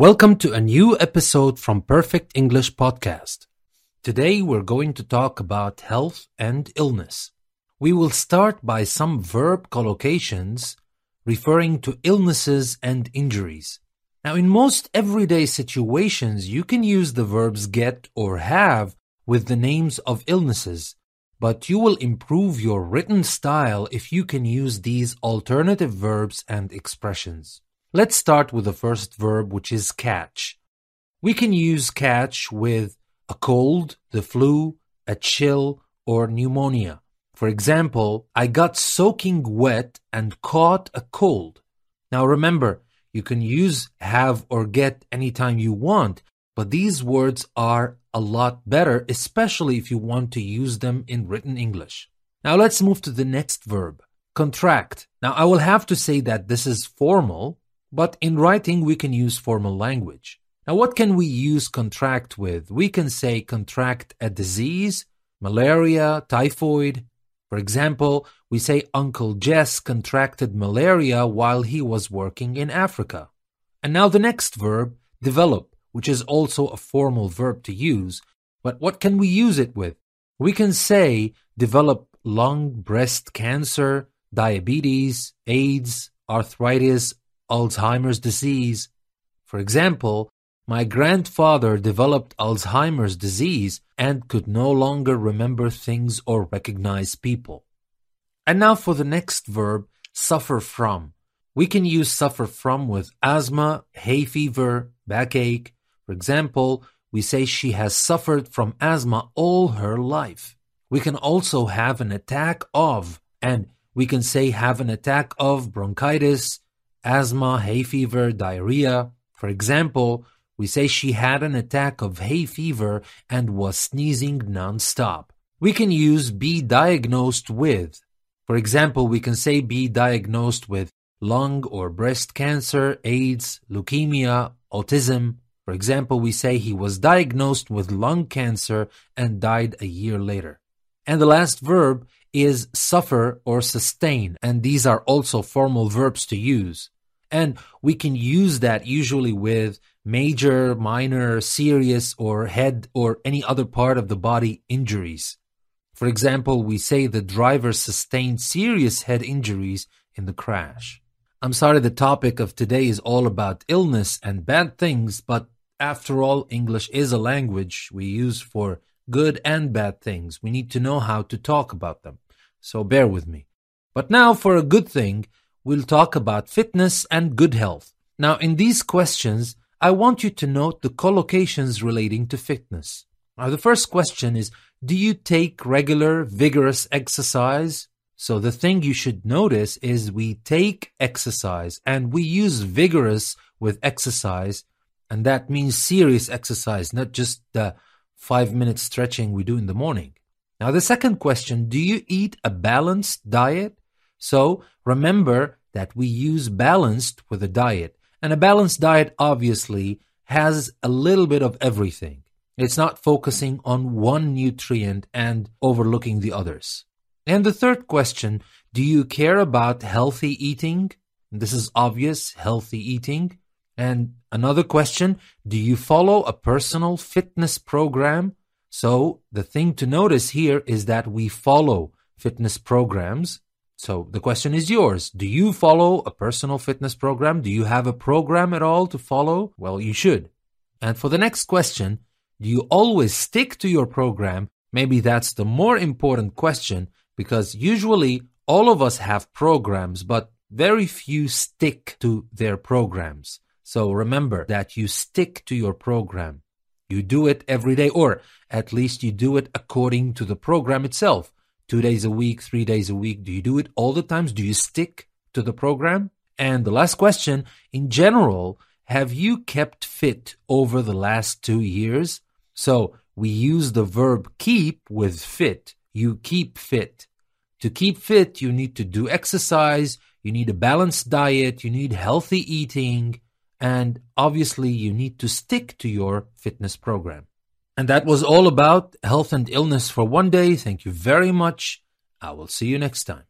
Welcome to a new episode from Perfect English Podcast. Today we're going to talk about health and illness. We will start by some verb collocations referring to illnesses and injuries. Now, in most everyday situations, you can use the verbs get or have with the names of illnesses, but you will improve your written style if you can use these alternative verbs and expressions. Let's start with the first verb, which is catch. We can use catch with a cold, the flu, a chill, or pneumonia. For example, I got soaking wet and caught a cold. Now remember, you can use have or get anytime you want, but these words are a lot better, especially if you want to use them in written English. Now let's move to the next verb, contract. Now I will have to say that this is formal but in writing, we can use formal language. Now, what can we use contract with? We can say contract a disease, malaria, typhoid. For example, we say Uncle Jess contracted malaria while he was working in Africa. And now the next verb, develop, which is also a formal verb to use. But what can we use it with? We can say develop lung, breast cancer, diabetes, AIDS, arthritis, Alzheimer's disease. For example, my grandfather developed Alzheimer's disease and could no longer remember things or recognize people. And now for the next verb, suffer from. We can use suffer from with asthma, hay fever, backache. For example, we say she has suffered from asthma all her life. We can also have an attack of, and we can say have an attack of bronchitis, asthma, hay fever, diarrhea. For example, we say she had an attack of hay fever and was sneezing nonstop. We can use be diagnosed with. For example, we can say be diagnosed with lung or breast cancer, AIDS, leukemia, autism. For example, we say he was diagnosed with lung cancer and died a year later. And the last verb is suffer or sustain, and these are also formal verbs to use. And we can use that usually with major, minor, serious, or head or any other part of the body injuries. For example, we say the driver sustained serious head injuries in the crash. I'm sorry the topic of today is all about illness and bad things, but after all, English is a language we use for good and bad things. We need to know how to talk about them. So bear with me. But now for a good thing, we'll talk about fitness and good health. Now, in these questions, I want you to note the collocations relating to fitness. Now, the first question is Do you take regular, vigorous exercise? So, the thing you should notice is we take exercise and we use vigorous with exercise, and that means serious exercise, not just the five minute stretching we do in the morning. Now, the second question Do you eat a balanced diet? So, remember that we use balanced with a diet. And a balanced diet obviously has a little bit of everything. It's not focusing on one nutrient and overlooking the others. And the third question do you care about healthy eating? This is obvious, healthy eating. And another question do you follow a personal fitness program? So the thing to notice here is that we follow fitness programs so the question is yours. Do you follow a personal fitness program? Do you have a program at all to follow? Well, you should. And for the next question, do you always stick to your program? Maybe that's the more important question because usually all of us have programs, but very few stick to their programs. So remember that you stick to your program. You do it every day, or at least you do it according to the program itself two days a week, three days a week? Do you do it all the times? Do you stick to the program? And the last question, in general, have you kept fit over the last two years? So we use the verb keep with fit. You keep fit. To keep fit, you need to do exercise, you need a balanced diet, you need healthy eating, and obviously, you need to stick to your fitness program. And that was all about health and illness for one day. Thank you very much. I will see you next time.